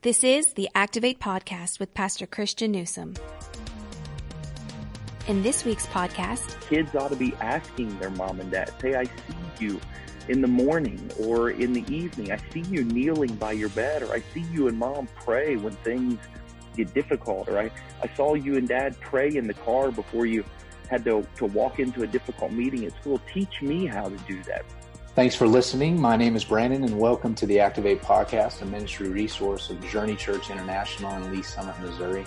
This is the Activate Podcast with Pastor Christian Newsom. In this week's podcast, kids ought to be asking their mom and dad, say, I see you in the morning or in the evening. I see you kneeling by your bed, or I see you and mom pray when things get difficult, or I, I saw you and dad pray in the car before you had to, to walk into a difficult meeting at school. Teach me how to do that. Thanks for listening. My name is Brandon, and welcome to the Activate Podcast, a ministry resource of Journey Church International in Lee's Summit, Missouri.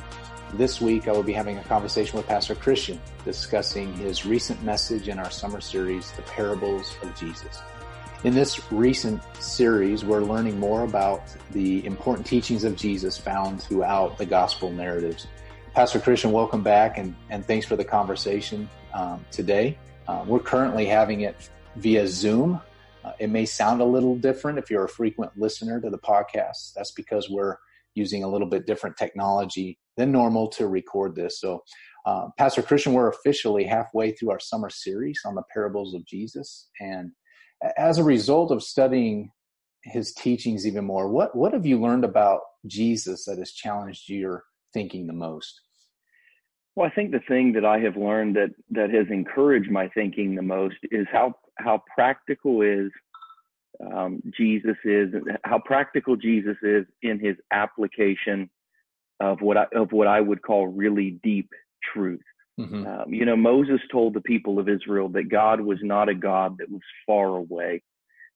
This week, I will be having a conversation with Pastor Christian discussing his recent message in our summer series, The Parables of Jesus. In this recent series, we're learning more about the important teachings of Jesus found throughout the gospel narratives. Pastor Christian, welcome back and, and thanks for the conversation um, today. Uh, we're currently having it via Zoom uh, it may sound a little different if you're a frequent listener to the podcast. That's because we're using a little bit different technology than normal to record this. So, uh, Pastor Christian, we're officially halfway through our summer series on the parables of Jesus. And as a result of studying his teachings even more, what, what have you learned about Jesus that has challenged your thinking the most? Well, I think the thing that I have learned that that has encouraged my thinking the most is how how practical is um, Jesus is, how practical Jesus is in his application of what I, of what I would call really deep truth. Mm-hmm. Um, you know, Moses told the people of Israel that God was not a God that was far away,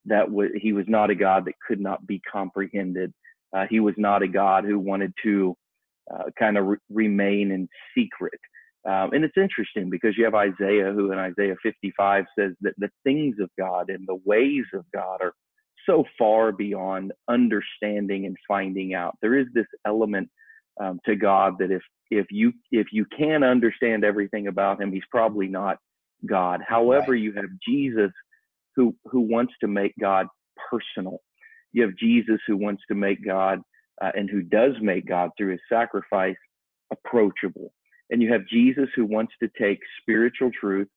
that was, he was not a God that could not be comprehended. Uh, he was not a God who wanted to uh, kind of re- remain in secret. Um, and it's interesting because you have Isaiah, who in Isaiah 55 says that the things of God and the ways of God are so far beyond understanding and finding out. There is this element um, to God that if if you if you can understand everything about Him, He's probably not God. However, right. you have Jesus, who who wants to make God personal. You have Jesus who wants to make God uh, and who does make God through his sacrifice approachable. And you have Jesus who wants to take spiritual truth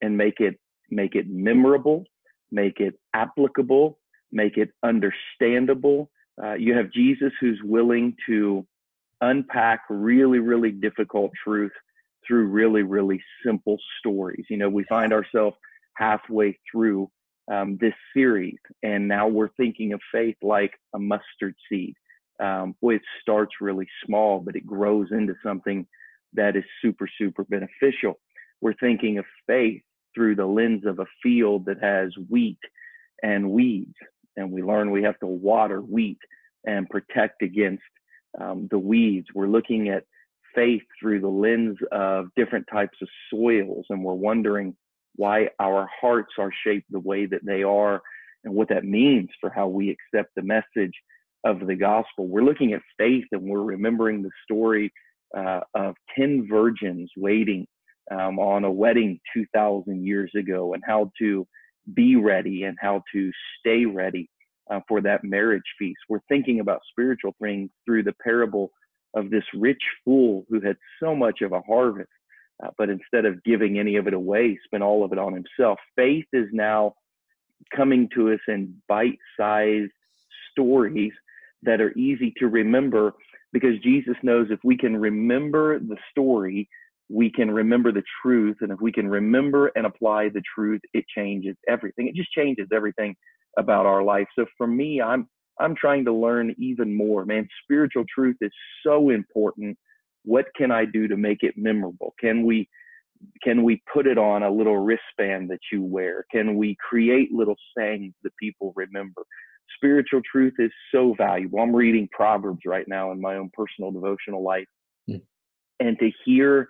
and make it make it memorable, make it applicable, make it understandable. Uh, you have Jesus who's willing to unpack really, really difficult truth through really, really simple stories. You know, we find ourselves halfway through um, this series, and now we're thinking of faith like a mustard seed um, boy, it starts really small, but it grows into something that is super, super beneficial. We're thinking of faith through the lens of a field that has wheat and weeds. And we learn we have to water wheat and protect against um, the weeds. We're looking at faith through the lens of different types of soils. And we're wondering why our hearts are shaped the way that they are and what that means for how we accept the message of the gospel. We're looking at faith and we're remembering the story uh, of 10 virgins waiting um, on a wedding 2,000 years ago and how to be ready and how to stay ready uh, for that marriage feast. We're thinking about spiritual things through the parable of this rich fool who had so much of a harvest, uh, but instead of giving any of it away, spent all of it on himself. Faith is now coming to us in bite sized stories that are easy to remember because Jesus knows if we can remember the story, we can remember the truth. And if we can remember and apply the truth, it changes everything. It just changes everything about our life. So for me, I'm, I'm trying to learn even more, man. Spiritual truth is so important. What can I do to make it memorable? Can we, can we put it on a little wristband that you wear? Can we create little sayings that people remember? spiritual truth is so valuable. I'm reading Proverbs right now in my own personal devotional life. Mm. And to hear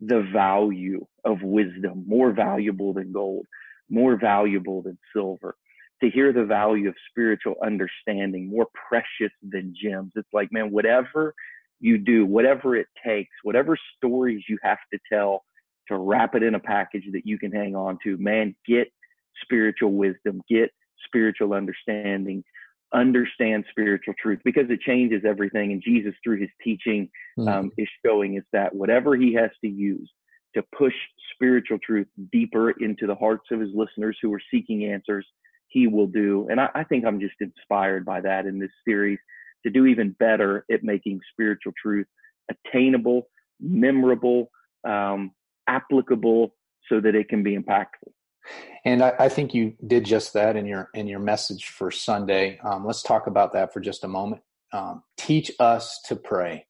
the value of wisdom, more valuable than gold, more valuable than silver, to hear the value of spiritual understanding, more precious than gems. It's like, man, whatever you do, whatever it takes, whatever stories you have to tell to wrap it in a package that you can hang on to, man, get spiritual wisdom, get spiritual understanding, understand spiritual truth because it changes everything. And Jesus, through his teaching, mm-hmm. um, is showing us that whatever he has to use to push spiritual truth deeper into the hearts of his listeners who are seeking answers, he will do. And I, I think I'm just inspired by that in this series to do even better at making spiritual truth attainable, memorable, um, applicable, so that it can be impactful. And I, I, think you did just that in your in your message for Sunday. Um, let's talk about that for just a moment. Um, teach us to pray.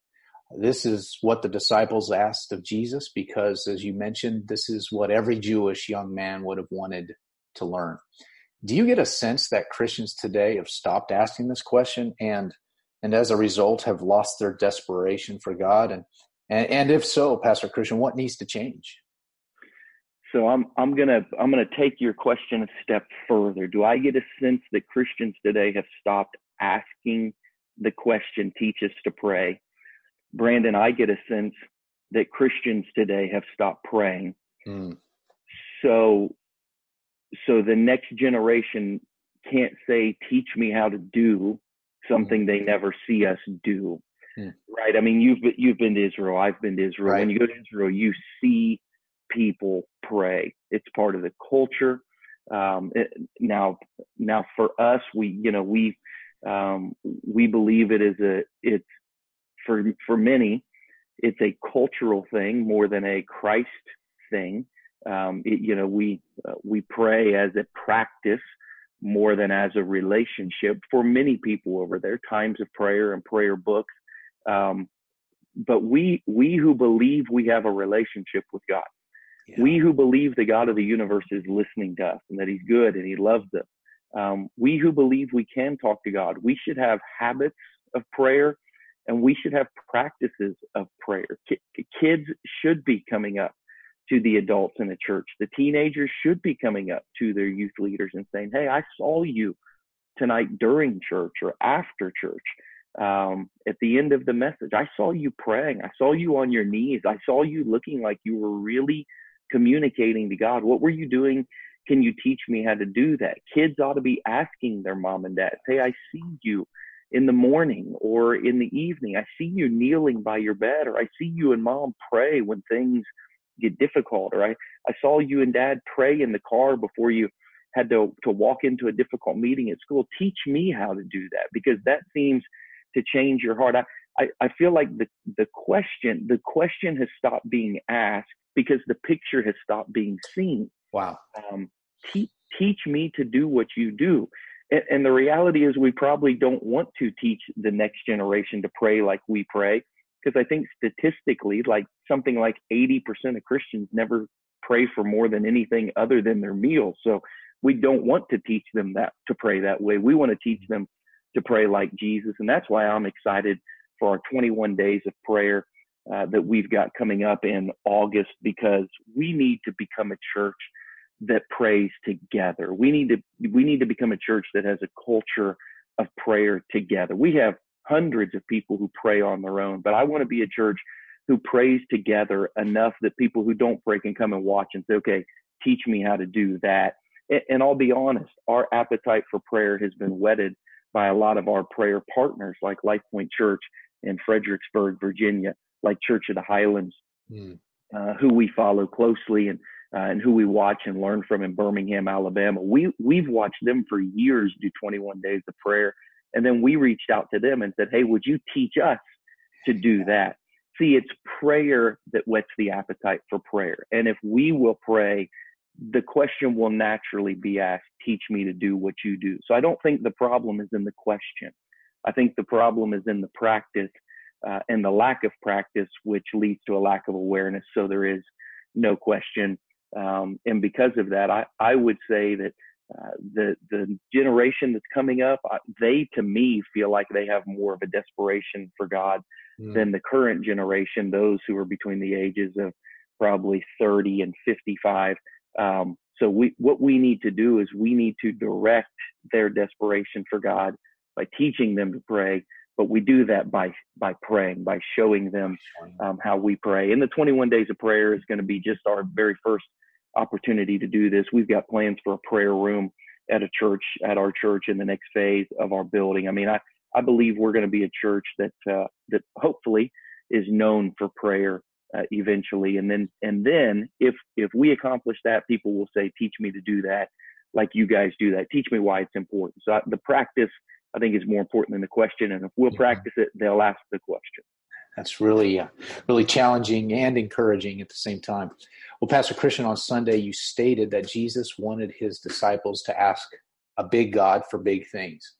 This is what the disciples asked of Jesus because, as you mentioned, this is what every Jewish young man would have wanted to learn. Do you get a sense that Christians today have stopped asking this question and and as a result have lost their desperation for God? And and, and if so, Pastor Christian, what needs to change? So I'm I'm gonna I'm gonna take your question a step further. Do I get a sense that Christians today have stopped asking the question, teach us to pray? Brandon, I get a sense that Christians today have stopped praying. Mm. So so the next generation can't say, teach me how to do something mm. they never see us do. Mm. Right. I mean, you've been, you've been to Israel. I've been to Israel. Right. When you go to Israel, you see people pray. It's part of the culture. Um, it, now, now for us, we, you know, we, um, we believe it is a, it's for, for many, it's a cultural thing more than a Christ thing. Um, it, you know, we, uh, we pray as a practice more than as a relationship for many people over there, times of prayer and prayer books. Um, but we, we who believe we have a relationship with God, yeah. We who believe the God of the universe is listening to us and that He's good and He loves us. Um, we who believe we can talk to God, we should have habits of prayer and we should have practices of prayer. K- kids should be coming up to the adults in the church. The teenagers should be coming up to their youth leaders and saying, Hey, I saw you tonight during church or after church. Um, at the end of the message, I saw you praying. I saw you on your knees. I saw you looking like you were really communicating to God. What were you doing? Can you teach me how to do that? Kids ought to be asking their mom and dad, Hey, I see you in the morning or in the evening. I see you kneeling by your bed, or I see you and mom pray when things get difficult, or I, I saw you and dad pray in the car before you had to, to walk into a difficult meeting at school. Teach me how to do that because that seems to change your heart. I, I, I feel like the, the question, the question has stopped being asked because the picture has stopped being seen. Wow. Um, te- teach me to do what you do. And, and the reality is, we probably don't want to teach the next generation to pray like we pray, because I think statistically, like something like 80% of Christians never pray for more than anything other than their meals. So we don't want to teach them that to pray that way. We want to teach them to pray like Jesus. And that's why I'm excited for our 21 days of prayer uh, that we've got coming up in August because we need to become a church that prays together. We need to we need to become a church that has a culture of prayer together. We have hundreds of people who pray on their own, but I want to be a church who prays together enough that people who don't pray can come and watch and say, "Okay, teach me how to do that." And, I'll be honest, our appetite for prayer has been whetted by a lot of our prayer partners, like Life Point Church in Fredericksburg, Virginia, like Church of the Highlands, mm. uh, who we follow closely and uh, and who we watch and learn from in Birmingham, Alabama. We we've watched them for years do 21 days of prayer, and then we reached out to them and said, "Hey, would you teach us to do that?" See, it's prayer that whets the appetite for prayer, and if we will pray, the question will naturally be asked, "Teach me to do what you do." So I don't think the problem is in the question. I think the problem is in the practice uh, and the lack of practice, which leads to a lack of awareness. So there is no question. Um, and because of that, I, I would say that uh, the the generation that's coming up, uh, they to me feel like they have more of a desperation for God mm. than the current generation. Those who are between the ages of probably 30 and 55. Um, so we what we need to do is we need to direct their desperation for God by teaching them to pray, but we do that by by praying by showing them um, how we pray. And the 21 days of prayer is going to be just our very first opportunity to do this. We've got plans for a prayer room at a church at our church in the next phase of our building. I mean i i believe we're going to be a church that uh, that hopefully is known for prayer uh, eventually and then and then if if we accomplish that people will say teach me to do that like you guys do that teach me why it's important so I, the practice I think is more important than the question. And if we'll mm-hmm. practice it, they'll ask the question. That's really, uh, really challenging and encouraging at the same time. Well, Pastor Christian, on Sunday, you stated that Jesus wanted his disciples to ask a big God for big things.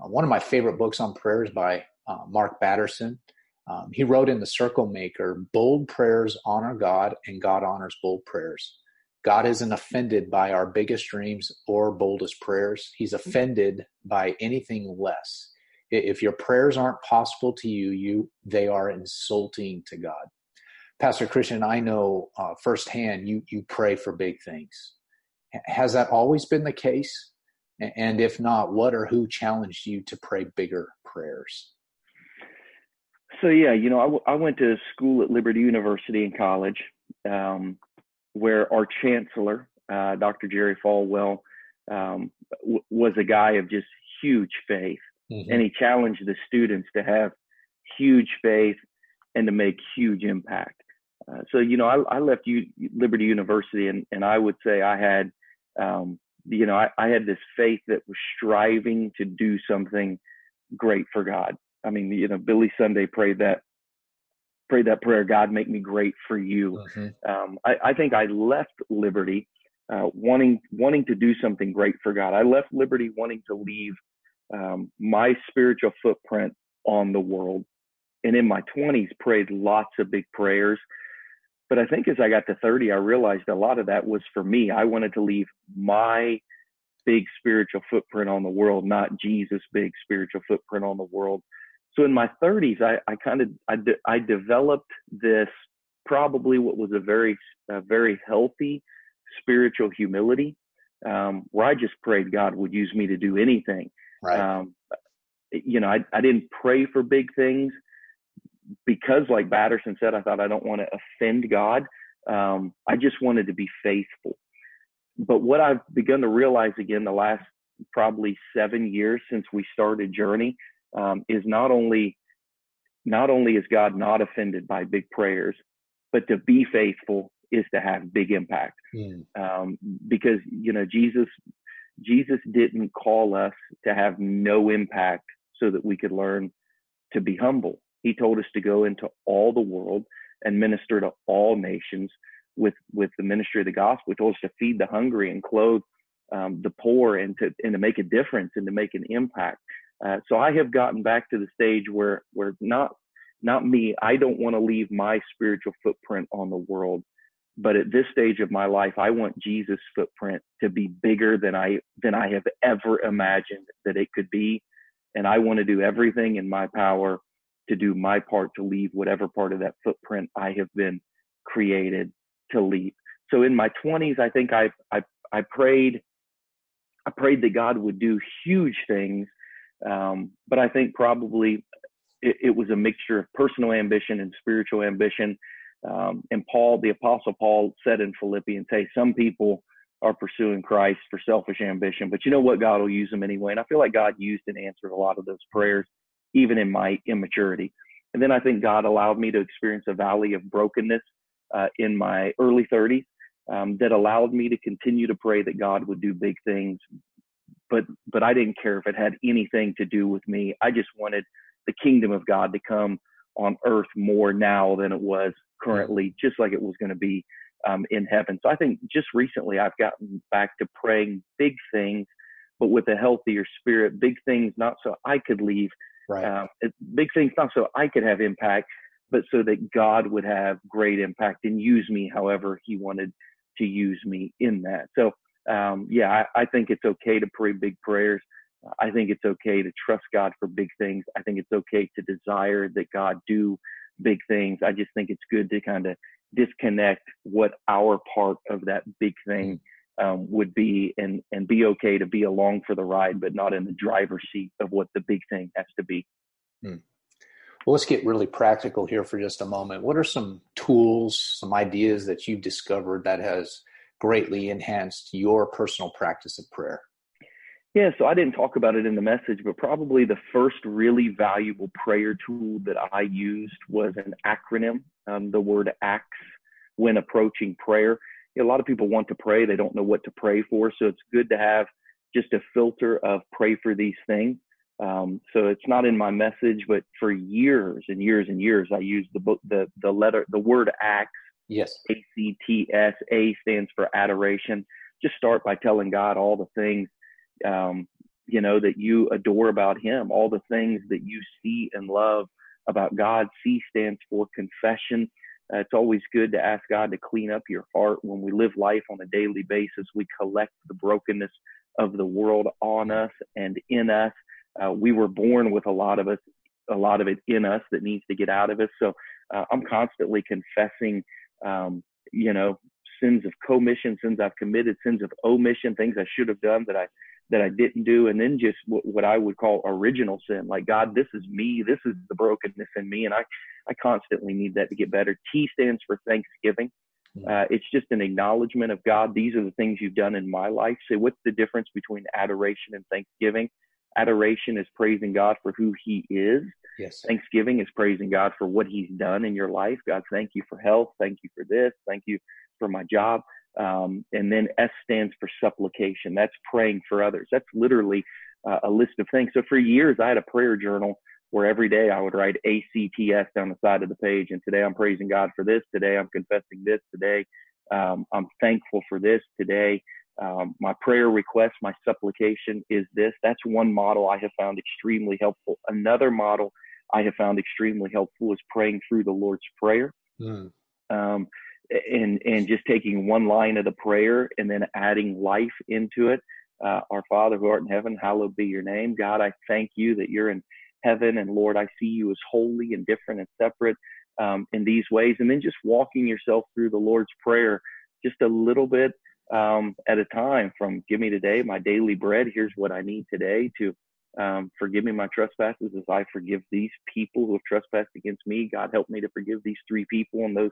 Uh, one of my favorite books on prayer is by uh, Mark Batterson. Um, he wrote in The Circle Maker bold prayers honor God, and God honors bold prayers. God isn't offended by our biggest dreams or boldest prayers. He's offended by anything less. If your prayers aren't possible to you, you they are insulting to God. Pastor Christian, I know uh, firsthand you you pray for big things. Has that always been the case? And if not, what or who challenged you to pray bigger prayers? So yeah, you know, I, w- I went to school at Liberty University in college, um, where our chancellor, uh, Dr. Jerry Falwell, um, w- was a guy of just huge faith, mm-hmm. and he challenged the students to have huge faith and to make huge impact. Uh, so you know, I, I left U- Liberty University, and and I would say I had, um, you know, I, I had this faith that was striving to do something great for God. I mean, you know, Billy Sunday prayed that prayed that prayer, God make me great for you. Mm-hmm. Um, I, I, think I left Liberty uh, wanting wanting to do something great for God. I left Liberty wanting to leave um, my spiritual footprint on the world. And in my 20s, prayed lots of big prayers. But I think as I got to 30, I realized a lot of that was for me. I wanted to leave my big spiritual footprint on the world, not Jesus' big spiritual footprint on the world so in my 30s, I, I kind of I, de- I developed this probably what was a very a very healthy spiritual humility, um, where I just prayed God would use me to do anything. Right. Um, you know, I, I didn't pray for big things because, like Batterson said, I thought I don't want to offend God. Um, I just wanted to be faithful. But what I've begun to realize again the last probably seven years since we started Journey um, is not only not only is God not offended by big prayers, but to be faithful is to have big impact. Mm. Um, because you know Jesus Jesus didn't call us to have no impact so that we could learn to be humble. He told us to go into all the world and minister to all nations with with the ministry of the gospel. He told us to feed the hungry and clothe um, the poor and to and to make a difference and to make an impact. Uh, so I have gotten back to the stage where where not not me. I don't want to leave my spiritual footprint on the world, but at this stage of my life, I want Jesus' footprint to be bigger than I than I have ever imagined that it could be, and I want to do everything in my power to do my part to leave whatever part of that footprint I have been created to leave. So in my 20s, I think I I I prayed I prayed that God would do huge things um, but I think probably it, it, was a mixture of personal ambition and spiritual ambition. Um, and Paul, the Apostle Paul, said in Philippians, "Hey, some people are pursuing Christ for selfish ambition, but you know what? God will use them anyway." And I feel like God used and answered a lot of those prayers, even in my immaturity. And then I think God allowed me to experience a valley of brokenness uh, in my early 30s um, that allowed me to continue to pray that God would do big things but but I didn't care if it had anything to do with me. I just wanted the kingdom of God to come on earth more now than it was currently, just like it was going to be um, in heaven. So I think just recently I've gotten back to praying big things, but with a healthier spirit. Big things not so I could leave. Right. Um, big things not so I could have impact, but so that God would have great impact and use me however He wanted to use me in that. So um, yeah, I, I, think it's okay to pray big prayers. I think it's okay to trust God for big things. I think it's okay to desire that God do big things. I just think it's good to kind of disconnect what our part of that big thing um, would be and, and be okay to be along for the ride, but not in the driver's seat of what the big thing has to be. Hmm. Well, let's get really practical here for just a moment. What are some tools, some ideas that you've discovered that has greatly enhanced your personal practice of prayer? Yeah, so I didn't talk about it in the message, but probably the first really valuable prayer tool that I used was an acronym, um, the word ACTS, when approaching prayer. A lot of people want to pray, they don't know what to pray for, so it's good to have just a filter of pray for these things. Um, so it's not in my message, but for years and years and years, I used the book, the the letter, the word acts. Yes. A C T S. A stands for adoration. Just start by telling God all the things, um, you know, that you adore about Him, all the things that you see and love about God. C stands for confession. Uh, it's always good to ask God to clean up your heart. When we live life on a daily basis, we collect the brokenness of the world on us and in us. Uh, we were born with a lot of us, a lot of it in us that needs to get out of us. So uh, I'm constantly confessing, um, you know, sins of commission, sins I've committed, sins of omission, things I should have done that I that I didn't do, and then just what, what I would call original sin. Like God, this is me. This is the brokenness in me, and I I constantly need that to get better. T stands for Thanksgiving. Uh, it's just an acknowledgement of God. These are the things you've done in my life. So, what's the difference between adoration and thanksgiving? Adoration is praising God for who He is. Yes. Thanksgiving is praising God for what He's done in your life. God, thank you for health. Thank you for this. Thank you for my job. Um, and then S stands for supplication. That's praying for others. That's literally uh, a list of things. So for years, I had a prayer journal where every day I would write ACTS down the side of the page. And today I'm praising God for this. Today I'm confessing this. Today um, I'm thankful for this. Today um, my prayer request, my supplication is this. That's one model I have found extremely helpful. Another model I have found extremely helpful is praying through the Lord's Prayer. Mm. Um, and, and just taking one line of the prayer and then adding life into it. Uh, our Father who art in heaven, hallowed be your name. God, I thank you that you're in heaven. And Lord, I see you as holy and different and separate um, in these ways. And then just walking yourself through the Lord's Prayer just a little bit um, at a time from give me today my daily bread. Here's what I need today to um, forgive me my trespasses as I forgive these people who have trespassed against me. God, help me to forgive these three people and those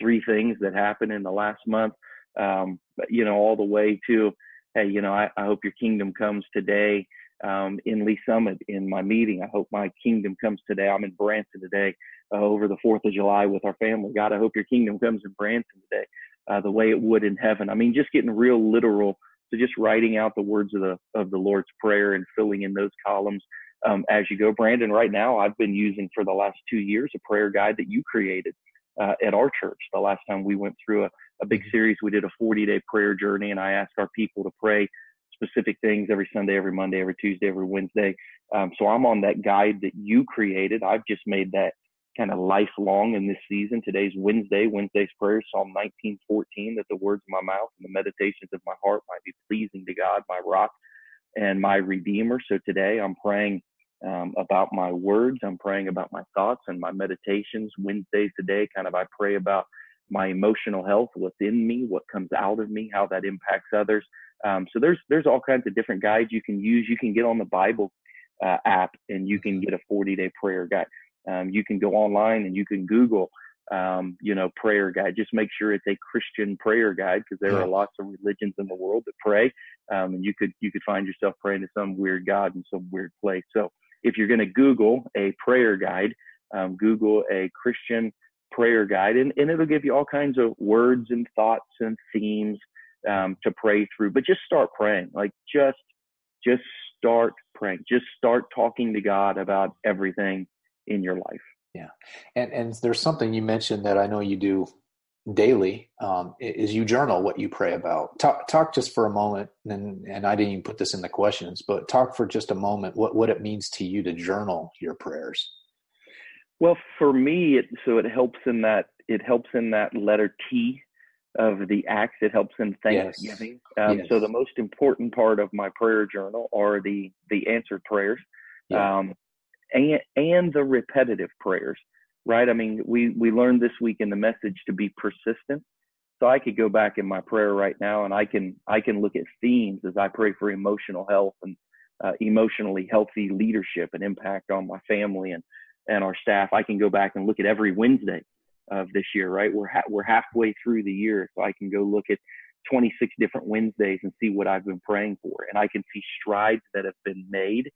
three things that happened in the last month. Um, but, you know, all the way to, hey, you know, I, I hope your kingdom comes today um, in Lee's Summit in my meeting. I hope my kingdom comes today. I'm in Branson today uh, over the 4th of July with our family. God, I hope your kingdom comes in Branson today uh, the way it would in heaven. I mean, just getting real literal. So just writing out the words of the of the Lord's prayer and filling in those columns um, as you go. Brandon, right now I've been using for the last two years a prayer guide that you created uh, at our church. The last time we went through a, a big mm-hmm. series, we did a 40 day prayer journey, and I asked our people to pray specific things every Sunday, every Monday, every Tuesday, every Wednesday. Um, so I'm on that guide that you created. I've just made that kind of lifelong in this season. Today's Wednesday, Wednesday's prayer, Psalm 19:14, that the words of my mouth and the meditations of my heart might be pleasing to God, my rock and my redeemer. So today I'm praying um, about my words. I'm praying about my thoughts and my meditations. Wednesdays today, kind of I pray about my emotional health, what's in me, what comes out of me, how that impacts others. Um, so there's there's all kinds of different guides you can use. You can get on the Bible uh, app and you can get a 40 day prayer guide. Um, you can go online and you can Google, um, you know, prayer guide. Just make sure it's a Christian prayer guide because there yeah. are lots of religions in the world that pray, um, and you could you could find yourself praying to some weird god in some weird place. So if you're going to Google a prayer guide, um, Google a Christian prayer guide, and, and it'll give you all kinds of words and thoughts and themes um, to pray through. But just start praying. Like just just start praying. Just start talking to God about everything in your life. Yeah, and and there's something you mentioned that I know you do daily um, is you journal what you pray about. Talk talk just for a moment, and and I didn't even put this in the questions, but talk for just a moment what what it means to you to journal your prayers. Well, for me, it so it helps in that it helps in that letter T of the acts. It helps in Thanksgiving. Yes. Um, yes. So the most important part of my prayer journal are the the answered prayers. Yeah. Um, and, and the repetitive prayers, right? I mean, we, we learned this week in the message to be persistent. So I could go back in my prayer right now and I can, I can look at themes as I pray for emotional health and uh, emotionally healthy leadership and impact on my family and, and our staff. I can go back and look at every Wednesday of this year, right? We're, ha- we're halfway through the year. So I can go look at 26 different Wednesdays and see what I've been praying for. And I can see strides that have been made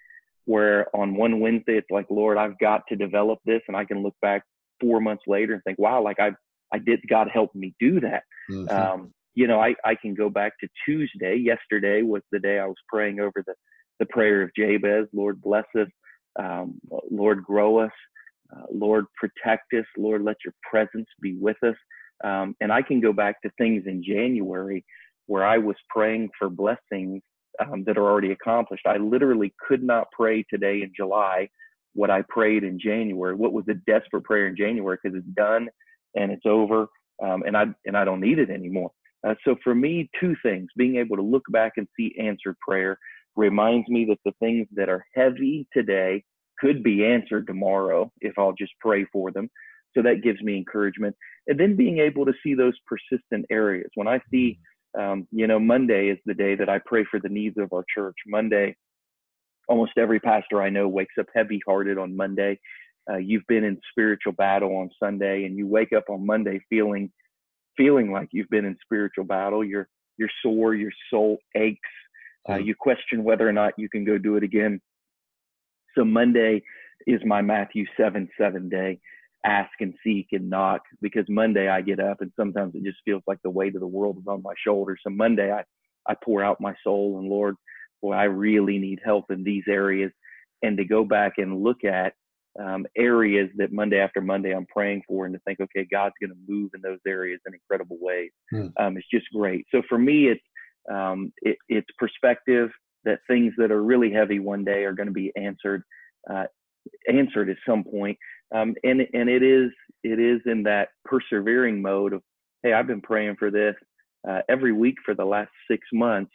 where on one Wednesday it's like, Lord, I've got to develop this, and I can look back four months later and think, wow, like I I did God help me do that. Mm-hmm. Um, you know, I I can go back to Tuesday. Yesterday was the day I was praying over the the prayer of Jabez, Lord bless us, um, Lord grow us, uh, Lord protect us, Lord let your presence be with us. Um, and I can go back to things in January where I was praying for blessings um, that are already accomplished. I literally could not pray today in July what I prayed in January. What was a desperate prayer in January because it's done and it's over, um, and I and I don't need it anymore. Uh, so for me, two things: being able to look back and see answered prayer reminds me that the things that are heavy today could be answered tomorrow if I'll just pray for them. So that gives me encouragement. And then being able to see those persistent areas. When I see, um, you know, Monday is the day that I pray for the needs of our church. Monday, almost every pastor I know wakes up heavy hearted on Monday. Uh, you've been in spiritual battle on Sunday and you wake up on Monday feeling feeling like you've been in spiritual battle. You're you're sore, your soul aches. Uh, you question whether or not you can go do it again. So Monday is my Matthew 7 7 day. Ask and seek and knock because Monday I get up and sometimes it just feels like the weight of the world is on my shoulders. So Monday I, I pour out my soul and Lord, boy, I really need help in these areas. And to go back and look at um, areas that Monday after Monday I'm praying for and to think, okay, God's going to move in those areas in incredible ways. Mm. Um, it's just great. So for me, it's, um, it, it's perspective that things that are really heavy one day are going to be answered, uh, answered at some point. Um, and, and it is, it is in that persevering mode of, Hey, I've been praying for this, uh, every week for the last six months.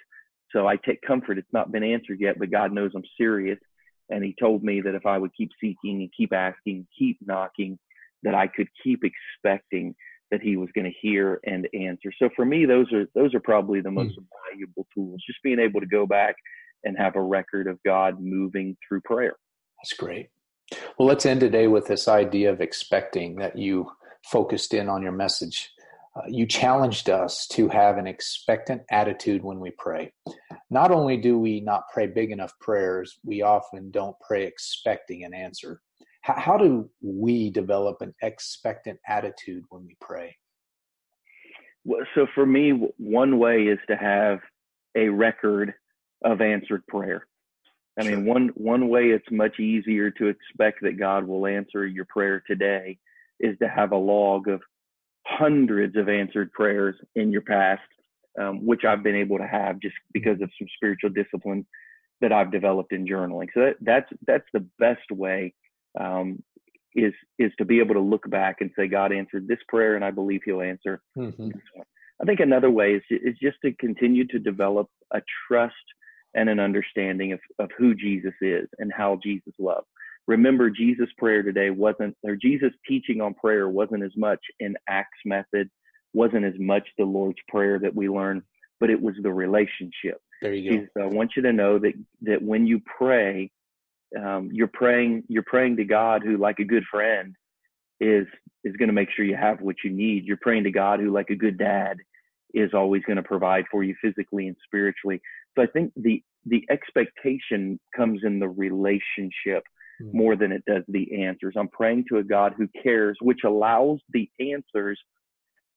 So I take comfort. It's not been answered yet, but God knows I'm serious. And he told me that if I would keep seeking and keep asking, keep knocking, that I could keep expecting that he was going to hear and answer. So for me, those are those are probably the most mm. valuable tools. Just being able to go back and have a record of God moving through prayer. That's great. Well, let's end today with this idea of expecting that you focused in on your message. Uh, you challenged us to have an expectant attitude when we pray. Not only do we not pray big enough prayers, we often don't pray expecting an answer. How, how do we develop an expectant attitude when we pray? Well, so for me, one way is to have a record of answered prayer. I mean, one one way it's much easier to expect that God will answer your prayer today is to have a log of hundreds of answered prayers in your past, um, which I've been able to have just because of some spiritual discipline that I've developed in journaling. So that, that's that's the best way um, is is to be able to look back and say God answered this prayer, and I believe He'll answer mm-hmm. I think another way is is just to continue to develop a trust and an understanding of, of who Jesus is and how Jesus loved remember Jesus' prayer today wasn't, or Jesus' teaching on prayer wasn't as much an Acts method, wasn't as much the Lord's Prayer that we learn, but it was the relationship. There you go. Jesus, I want you to know that that when you pray, um, you're praying you're praying to God who, like a good friend, is is going to make sure you have what you need. You're praying to God who, like a good dad, is always going to provide for you physically and spiritually. So I think the the expectation comes in the relationship Hmm. more than it does the answers. I'm praying to a God who cares, which allows the answers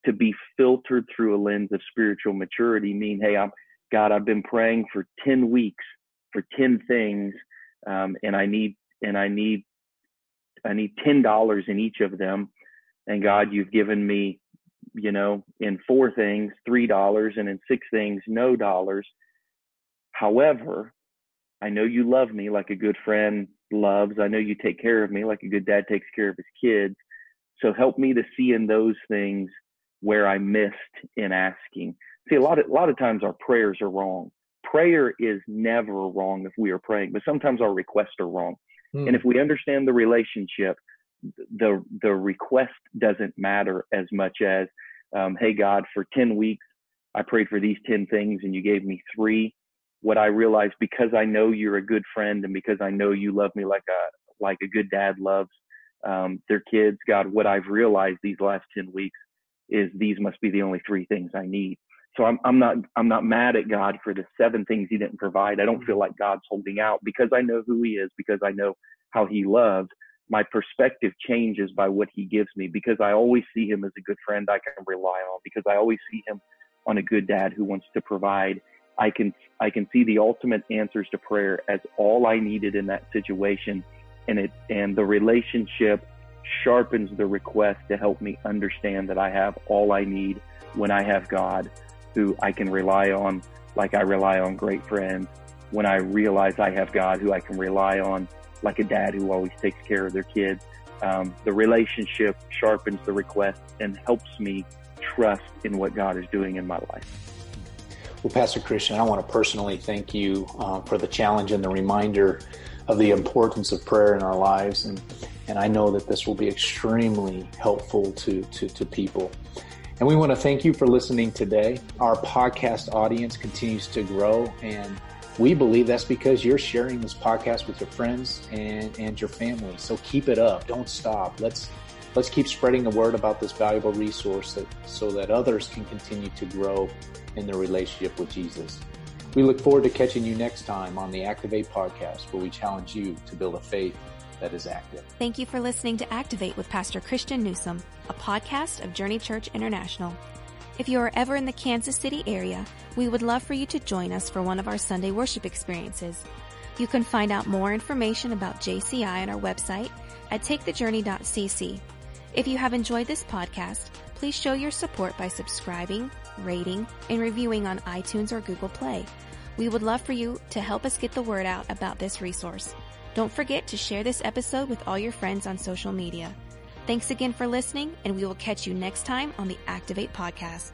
to be filtered through a lens of spiritual maturity. Mean, hey, I'm God. I've been praying for ten weeks for ten things, um, and I need and I need I need ten dollars in each of them. And God, you've given me, you know, in four things three dollars, and in six things no dollars. However, I know you love me like a good friend loves. I know you take care of me like a good dad takes care of his kids. So help me to see in those things where I missed in asking. See, a lot of a lot of times our prayers are wrong. Prayer is never wrong if we are praying, but sometimes our requests are wrong. Hmm. And if we understand the relationship, the the request doesn't matter as much as, um, hey God, for ten weeks I prayed for these ten things and you gave me three what I realized because I know you're a good friend and because I know you love me like a like a good dad loves um, their kids. God, what I've realized these last ten weeks is these must be the only three things I need. So I'm I'm not I'm not mad at God for the seven things He didn't provide. I don't feel like God's holding out because I know who He is because I know how He loves. My perspective changes by what He gives me because I always see Him as a good friend I can rely on because I always see Him on a good dad who wants to provide I can I can see the ultimate answers to prayer as all I needed in that situation, and it and the relationship sharpens the request to help me understand that I have all I need when I have God, who I can rely on, like I rely on great friends. When I realize I have God, who I can rely on, like a dad who always takes care of their kids. Um, the relationship sharpens the request and helps me trust in what God is doing in my life. Well, Pastor Christian, I want to personally thank you uh, for the challenge and the reminder of the importance of prayer in our lives. And, and I know that this will be extremely helpful to, to, to people. And we want to thank you for listening today. Our podcast audience continues to grow, and we believe that's because you're sharing this podcast with your friends and, and your family. So keep it up. Don't stop. Let's let's keep spreading the word about this valuable resource that, so that others can continue to grow in their relationship with Jesus. We look forward to catching you next time on the Activate podcast, where we challenge you to build a faith that is active. Thank you for listening to Activate with Pastor Christian Newsom, a podcast of Journey Church International. If you are ever in the Kansas City area, we would love for you to join us for one of our Sunday worship experiences. You can find out more information about JCI on our website at takethejourney.cc. If you have enjoyed this podcast, please show your support by subscribing, rating, and reviewing on iTunes or Google Play. We would love for you to help us get the word out about this resource. Don't forget to share this episode with all your friends on social media. Thanks again for listening, and we will catch you next time on the Activate Podcast.